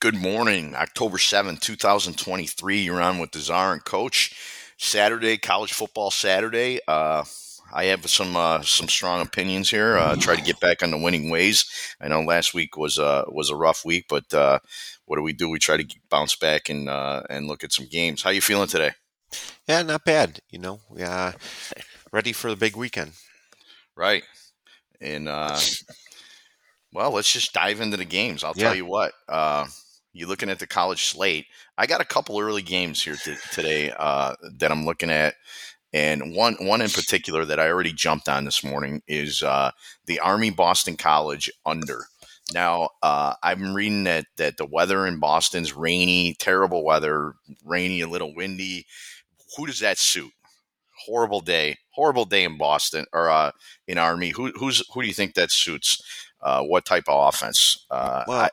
Good morning, October 7th, 2023. You're on with the Czar and Coach. Saturday, college football Saturday. Uh, I have some uh, some strong opinions here. Uh, try to get back on the winning ways. I know last week was uh, was a rough week, but uh, what do we do? We try to bounce back and uh, and look at some games. How you feeling today? Yeah, not bad. You know, yeah, ready for the big weekend. Right, and uh, well, let's just dive into the games. I'll Yeah. tell you what. Uh, you looking at the college slate? I got a couple early games here t- today uh, that I'm looking at, and one one in particular that I already jumped on this morning is uh, the Army Boston College under. Now uh, I'm reading that that the weather in Boston's rainy, terrible weather, rainy, a little windy. Who does that suit? Horrible day, horrible day in Boston or uh, in Army. Who who's who do you think that suits? Uh, what type of offense? Uh, Well, I,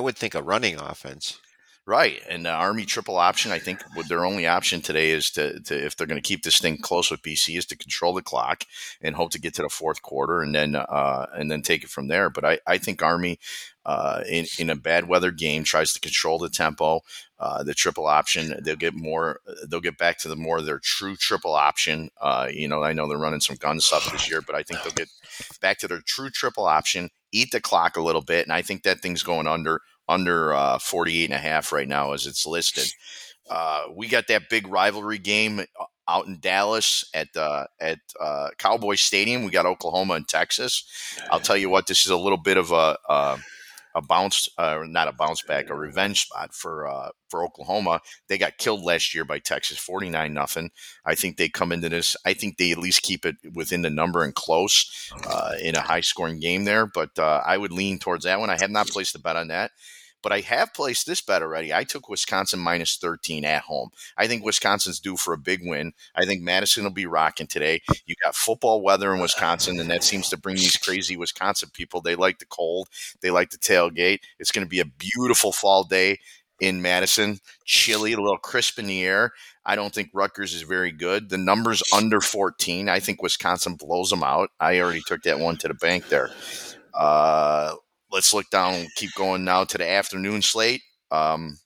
would think a running offense. Right, and the Army triple option. I think their only option today is to, to if they're going to keep this thing close with BC, is to control the clock and hope to get to the fourth quarter and then uh, and then take it from there. But I, I think Army uh, in in a bad weather game tries to control the tempo. Uh, the triple option, they'll get more. They'll get back to the more their true triple option. Uh, you know, I know they're running some gun stuff this year, but I think they'll get back to their true triple option, eat the clock a little bit, and I think that thing's going under under uh, 48 and a half right now as it's listed. Uh, we got that big rivalry game uh, out in Dallas at uh, at uh, Cowboy Stadium. We got Oklahoma and Texas. I'll tell you what, this is a little bit of a a, a bounce, uh, not a bounce back, a revenge spot for uh, for Oklahoma. They got killed last year by Texas, 49 nothing. I think they come into this. I think they at least keep it within the number and close uh, in a high scoring game there. But uh, I would lean towards that one. I have not placed a bet on that. But I have placed this bet already. I took Wisconsin minus 13 at home. I think Wisconsin's due for a big win. I think Madison will be rocking today. You got football weather in Wisconsin, and that seems to bring these crazy Wisconsin people. They like the cold, they like the tailgate. It's going to be a beautiful fall day in Madison, chilly, a little crisp in the air. I don't think Rutgers is very good. The number's under 14. I think Wisconsin blows them out. I already took that one to the bank there. Uh, let's look down, keep going now to the afternoon slate. Um,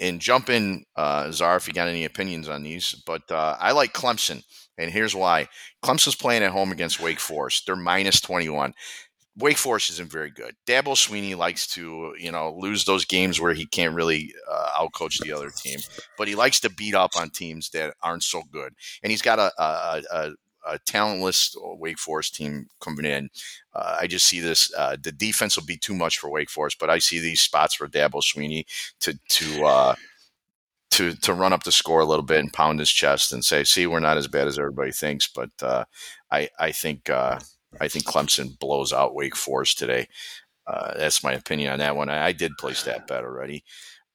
and jump in, uh, Czar, if you got any opinions on these. But uh, I like Clemson, and here's why. Clemson's playing at home against Wake Forest. They're minus 21. Wake Forest isn't very good. Dabo Swinney likes to, you know, lose those games where he can't really uh, outcoach the other team, but he likes to beat up on teams that aren't so good. And he's got a a, a, a talentless Wake Forest team coming in. Uh, I just see this. Uh, the defense will be too much for Wake Forest, but I see these spots for Dabo Swinney to to uh, to to run up the score a little bit and pound his chest and say, "See, we're not as bad as everybody thinks." But uh, I I think uh, I think Clemson blows out Wake Forest today. Uh, that's my opinion on that one. I, I did place that bet already.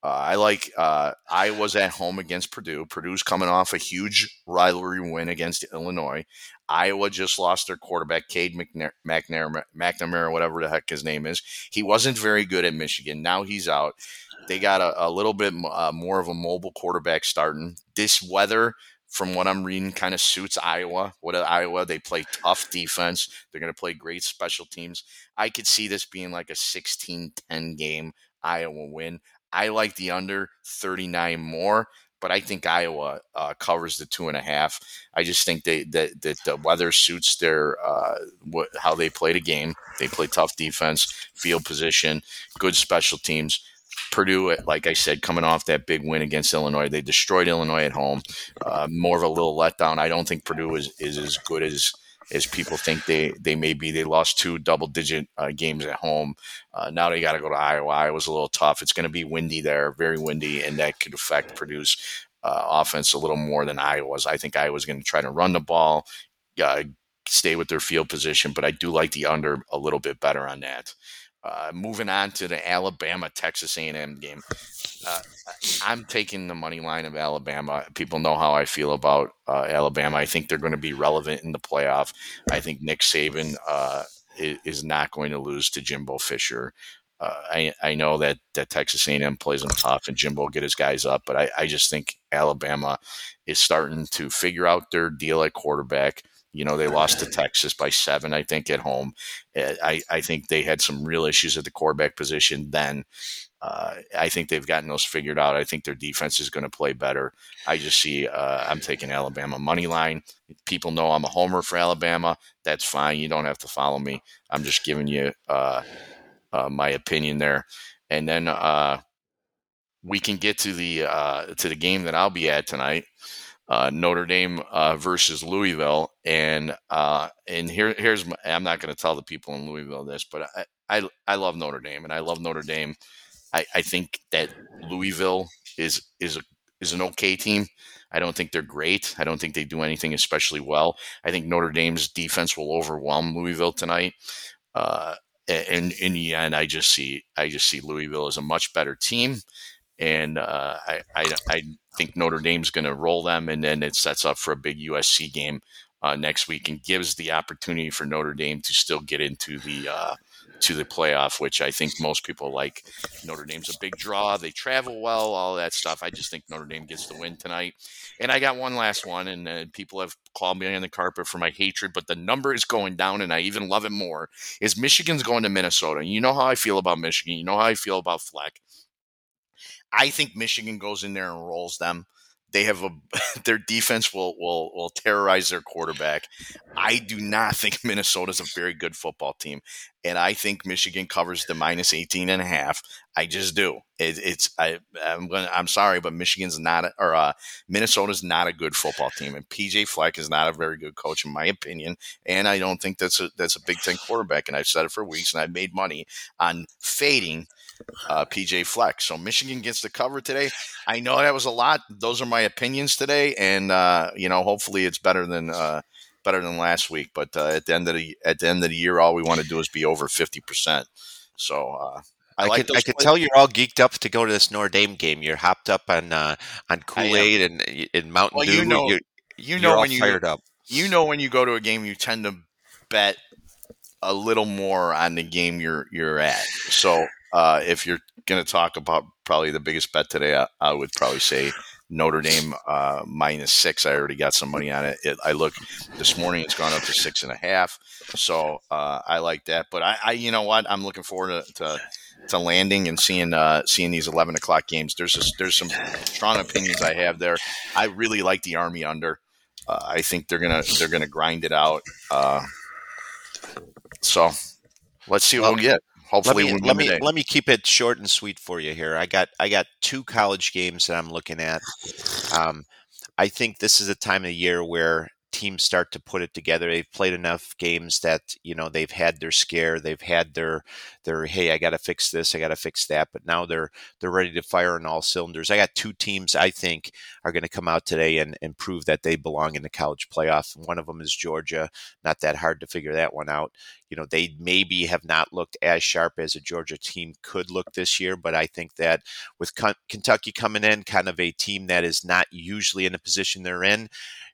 Uh, I like uh, was at home against Purdue. Purdue's coming off a huge rivalry win against Illinois. Iowa just lost their quarterback, Cade McNair, McNair, McNamara, whatever the heck his name is. He wasn't very good at Michigan. Now he's out. They got a, a little bit uh, more of a mobile quarterback starting. This weather, from what I'm reading, kind of suits Iowa. What Iowa? They play tough defense. They're going to play great special teams. I could see this being like a 16-10 game. Iowa win. I like the under 39 more, but I think Iowa uh, covers the two and a half. I just think they that, that the weather suits their uh, how they play the game. They play tough defense, field position, good special teams. Purdue, like I said, coming off that big win against Illinois, they destroyed Illinois at home. Uh, more of a little letdown. I don't think Purdue is, is as good as as people think they they may be. They lost two double digit uh, games at home. Uh, now they got to go to Iowa. Iowa's a little tough. It's going to be windy there, very windy, and that could affect Purdue's uh, offense a little more than Iowa's. I think Iowa's going to try to run the ball, uh, stay with their field position, but I do like the under a little bit better on that. Uh, moving on to the Alabama Texas A&M game, uh, I'm taking the money line of Alabama. People know how I feel about uh, Alabama. I think they're going to be relevant in the playoff. I think Nick Saban uh, is, not going to lose to Jimbo Fisher. Uh, I, I know that, that Texas A&M plays them tough and Jimbo get his guys up, but I, I just think Alabama is starting to figure out their deal at quarterback. You know, they lost to Texas by seven, I think, at home. Uh, I, I think they had some real issues at the quarterback position then. Uh, I think they've gotten those figured out. I think their defense is going to play better. I just see uh, I'm taking Alabama money line. People know I'm a homer for Alabama. That's fine. You don't have to follow me. I'm just giving you uh, uh my opinion there. And then uh, we can get to the uh, to the game that I'll be at tonight. Uh, Notre Dame uh, versus Louisville, and uh, and here here's my, I'm not going to tell the people in Louisville this, but I, I I love Notre Dame, and I love Notre Dame I, I think that Louisville is is a, is an okay team. I don't think they're great. I don't think they do anything especially well. I think Notre Dame's defense will overwhelm Louisville tonight. Uh, and in the end, I just see I just see Louisville as a much better team, and uh, I, I, I think Notre Dame's going to roll them, and then it sets up for a big USC game uh, next week, and gives the opportunity for Notre Dame to still get into the uh, to the playoff, which I think most people like. Notre Dame's a big draw. They travel well, all that stuff. I just think Notre Dame gets the win tonight. And I got one last one, and uh, people have called me on the carpet for my hatred, but the number is going down, and I even love it more. Is Michigan's going to Minnesota? You know how I feel about Michigan. You know how I feel about Fleck. I think Michigan goes in there and rolls them. They have a their defense will will will terrorize their quarterback. I do not think Minnesota's a very good football team, and I think Michigan covers the minus 18 and a half. I just do. It, it's I I'm gonna, I'm sorry, but Michigan's not a, or uh, Minnesota's not a good football team, and PJ Fleck is not a very good coach in my opinion. And I don't think that's a that's a Big Ten quarterback. And I've said it for weeks, and I've made money on fading uh, PJ Fleck. So Michigan gets the cover today. I know that was a lot. Those are my opinions today, and uh, you know, hopefully it's better than uh, better than last week. But uh, at the end of the at the end of the year, all we want to do is be over fifty percent. So. Uh, I, I like. Could, I could tell you're all geeked up to go to this Notre Dame game. You're hopped up on uh, on Kool Aid and in Mountain well, Dew. You know, you're, you know when you fired up. You know when you go to a game, you tend to bet a little more on the game you're you're at. So uh, if you're going to talk about probably the biggest bet today, I, I would probably say Notre Dame uh, minus six. I already got some money on it. it. I look this morning; it's gone up to six and a half. So uh, I like that. But I, I, you know what? I'm looking forward to, to, to landing and seeing uh, seeing these 11 o'clock games. There's a, there's some strong opinions I have there. I really like the Army under. Uh, I think they're gonna they're gonna grind it out. Uh, so let's see what well, we get hopefully let me let me, let me keep it short and sweet for you here. I got I got two college games that I'm looking at. Um, I think this is a time of year where teams start to put it together. They've played enough games that you know they've had their scare. They've had their their hey, I got to fix this, I got to fix that. But now they're they're ready to fire on all cylinders. I got two teams I think are going to come out today and, and prove that they belong in the college playoff. One of them is Georgia. Not that hard to figure that one out. You know they maybe have not looked as sharp as a Georgia team could look this year, but I think that with Kentucky coming in, kind of a team that is not usually in the position they're in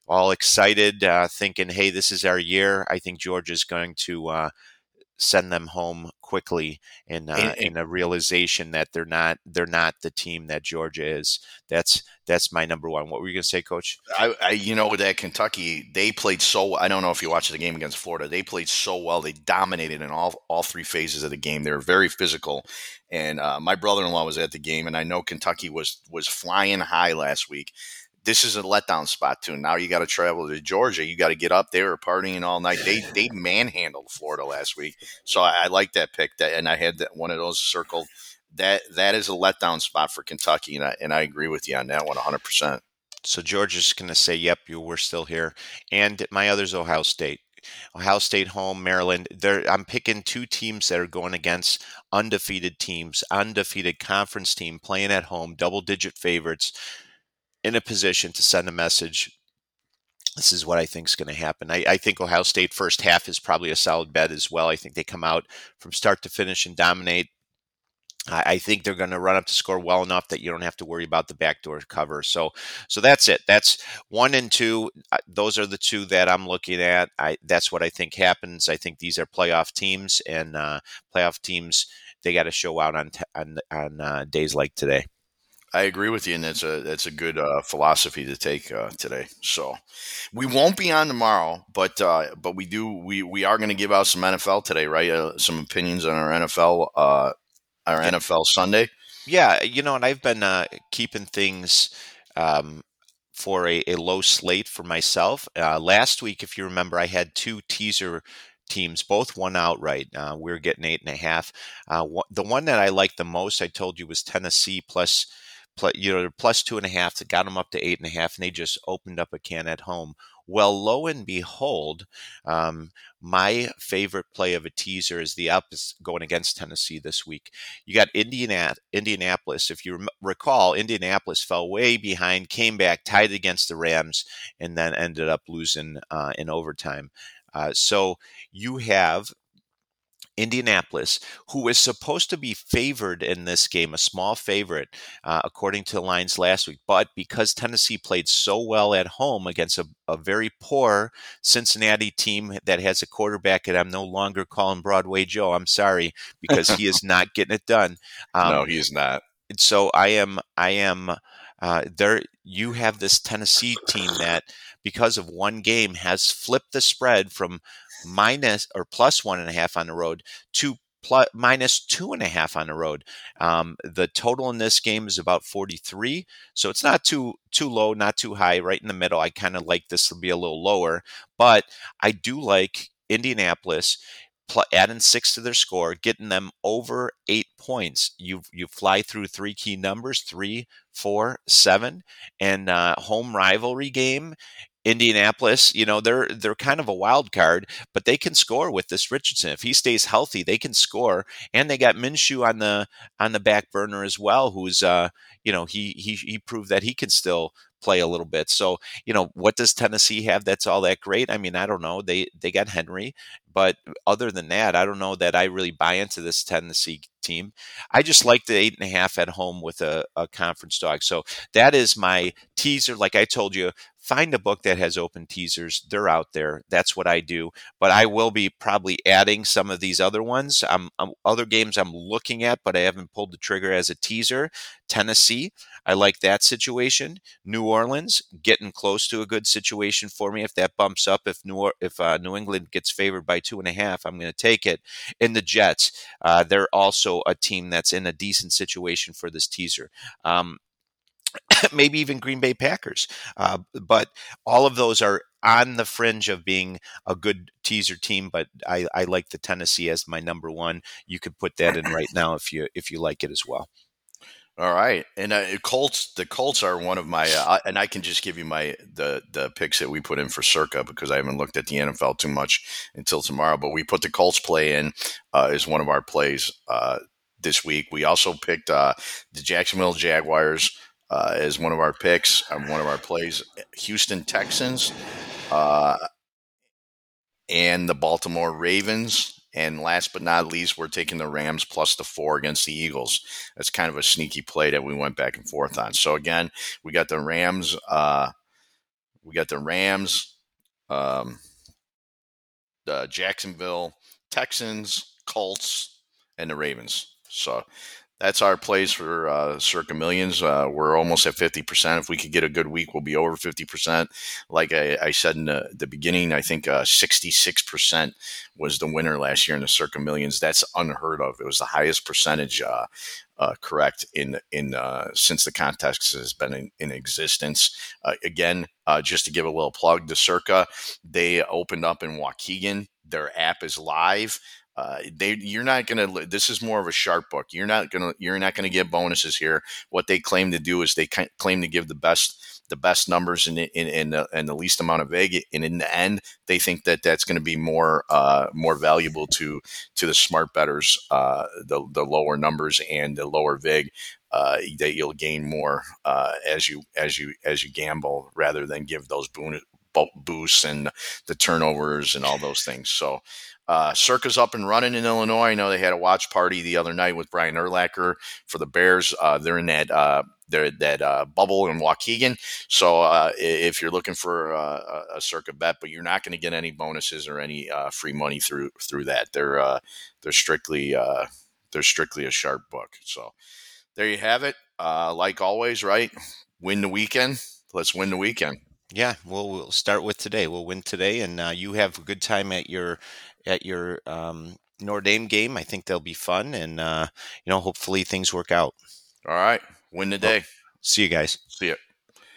all excited, uh, thinking, "Hey, this is our year." I think Georgia's going to uh, send them home quickly in uh, and, in a realization that they're not they're not the team that Georgia is. That's that's my number one. What were you going to say, Coach? I, I, you know that Kentucky they played so. I don't know if you watched the game against Florida. They played so well. They dominated in all all three phases of the game. They were very physical. And uh, my brother in law was at the game, and I know Kentucky was was flying high last week this is a letdown spot too. Now you got to travel to Georgia. You got to get up there partying all night. They they manhandled Florida last week, so I, I like that pick. That and I had that one of those circled. That that is a letdown spot for Kentucky, and I and I agree with you on that one 100. percent So Georgia's going to say, "Yep, you we're still here." And my other's Ohio State. Ohio State home, Maryland. There, I'm picking two teams that are going against undefeated teams, undefeated conference team playing at home, double digit favorites in a position to send a message. This is what I think is going to happen. I, I, think Ohio State first half is probably a solid bet as well. I think they come out from start to finish and dominate. I, I think they're going to run up to score well enough that you don't have to worry about the backdoor cover. So, so that's it. That's one and two. Those are the two that I'm looking at. I, that's what I think happens. I think these are playoff teams, and uh, playoff teams they got to show out on t- on, on uh, days like today. I agree with you, and that's a that's a good uh, philosophy to take uh, today. So we won't be on tomorrow, but uh, but we do we we are going to give out some NFL today, right? Uh, some opinions on our NFL uh, our NFL Sunday. Yeah, you know, and I've been uh, keeping things um, for a, a, low slate for myself. last week, if you remember, I had two teaser teams both won outright. Uh, we are getting eight and a half. Uh, the one that I liked the most, I told you, was Tennessee plus you know, plus two and a half. That got them up to eight and a half, and they just opened up a can at home. Well, lo and behold, um, my favorite play of a teaser is the up is going against Tennessee this week. You got Indiana, Indianapolis. If you recall, Indianapolis fell way behind, came back, tied against the Rams, and then ended up losing uh, in overtime. Uh, so you have Indianapolis, who is supposed to be favored in this game, a small favorite, uh, according to the lines last week. But because Tennessee played so well at home against a, a, very poor Cincinnati team that has a quarterback that I'm no longer calling Broadway Joe, I'm sorry, because he is not getting it done. Um, no, he is not. So I am, I am. Uh, there, you have this Tennessee team that because of one game has flipped the spread from minus or plus one and a half on the road to plus minus two and a half on the road. Um, the total in this game is about 43, so it's not too too low, not too high, right in the middle. I kind of like this to be a little lower, but I do like Indianapolis pl- adding six to their score, getting them over eight points. You you fly through three key numbers: three, four, seven, and uh, home rivalry game. Indianapolis, you know, they're they're kind of a wild card, but they can score with this Richardson. If he stays healthy, they can score. And they got Minshew on the on the back burner as well, who's uh, you know, he he he proved that he can still play a little bit. So, you know, what does Tennessee have that's all that great? I mean, I don't know. They they got Henry, but other than that, I don't know that I really buy into this Tennessee team. I just like the eight and a half at home with a, a conference dog. So that is my teaser. Like I told you, find a book that has open teasers. They're out there. That's what I do. But I will be probably adding some of these other ones. I'm, I'm, other games I'm looking at, but I haven't pulled the trigger as a teaser. Tennessee, I like that situation. New Orleans, getting close to a good situation for me. If that bumps up, if New if uh, New England gets favored by two and a half, I'm going to take it. And the Jets, uh, they're also a team that's in a decent situation for this teaser. Um, maybe even Green Bay Packers. Uh, but all of those are on the fringe of being a good teaser team. But I, I like the Tennessee as my number one. You could put that in right now if you if you like it as well. All right, and uh, Colts. The Colts are one of my, uh, and I can just give you my the the picks that we put in for Circa because I haven't looked at the NFL too much until tomorrow. But we put the Colts play in uh, as one of our plays uh, this week. We also picked uh, the Jacksonville Jaguars uh, as one of our picks, one of our plays. Houston Texans uh, and the Baltimore Ravens. And last but not least, we're taking the Rams plus the four against the Eagles. That's kind of a sneaky play that we went back and forth on. So again, we got the Rams. Uh, we got the Rams, um, the Jacksonville Texans, Colts, and the Ravens. So that's our plays for uh, circa millions. Uh, we're almost at 50%. If we could get a good week, we'll be over 50%. Like I, I said in the, the, beginning, I think uh, 66% was the winner last year in the circa millions. That's unheard of. It was the highest percentage uh, uh, correct in in uh, since the contest has been in, in existence. Uh, again, uh, just to give a little plug, the Circa they opened up in Waukegan. Their app is live. Uh, they you're not gonna. This is more of a sharp book. You're not gonna. You're not gonna get bonuses here. What they claim to do is they claim to give the best the best numbers in in in the, in the least amount of vig, and in the end, they think that that's going to be more uh, more valuable to to the smart betters. Uh, the the lower numbers and the lower vig. Uh, that you'll gain more uh, as you as you as you gamble rather than give those boosts and the turnovers and all those things. So uh, Circa's up and running in Illinois. I know they had a watch party the other night with Brian Urlacher for the Bears. Uh, they're in that uh, they're that uh, bubble in Waukegan. So uh, if you're looking for uh, a Circa bet, but you're not going to get any bonuses or any uh, free money through through that. They're uh, they're strictly uh, they're strictly a sharp book. So there you have it. Uh, like always, right? Win the weekend. Let's win the weekend. Yeah, well, we'll start with today. We'll win today, and uh, you have a good time at your at your um, Notre Dame game. I think they'll be fun, and uh, you know, hopefully things work out. All right, win the day. Well, see you guys. See you.